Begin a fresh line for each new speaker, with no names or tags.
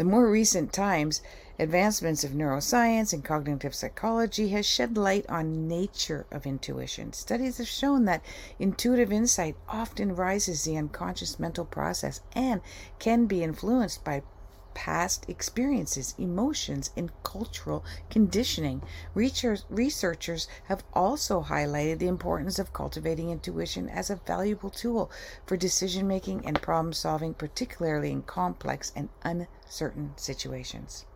The more recent times, advancements of neuroscience and cognitive psychology has shed light on nature of intuition. Studies have shown that intuitive insight often rises the unconscious mental process and can be influenced by past experiences, emotions, and cultural conditioning. Researchers have also highlighted the importance of cultivating intuition as a valuable tool for decision making and problem solving, particularly in complex and uncertain situations.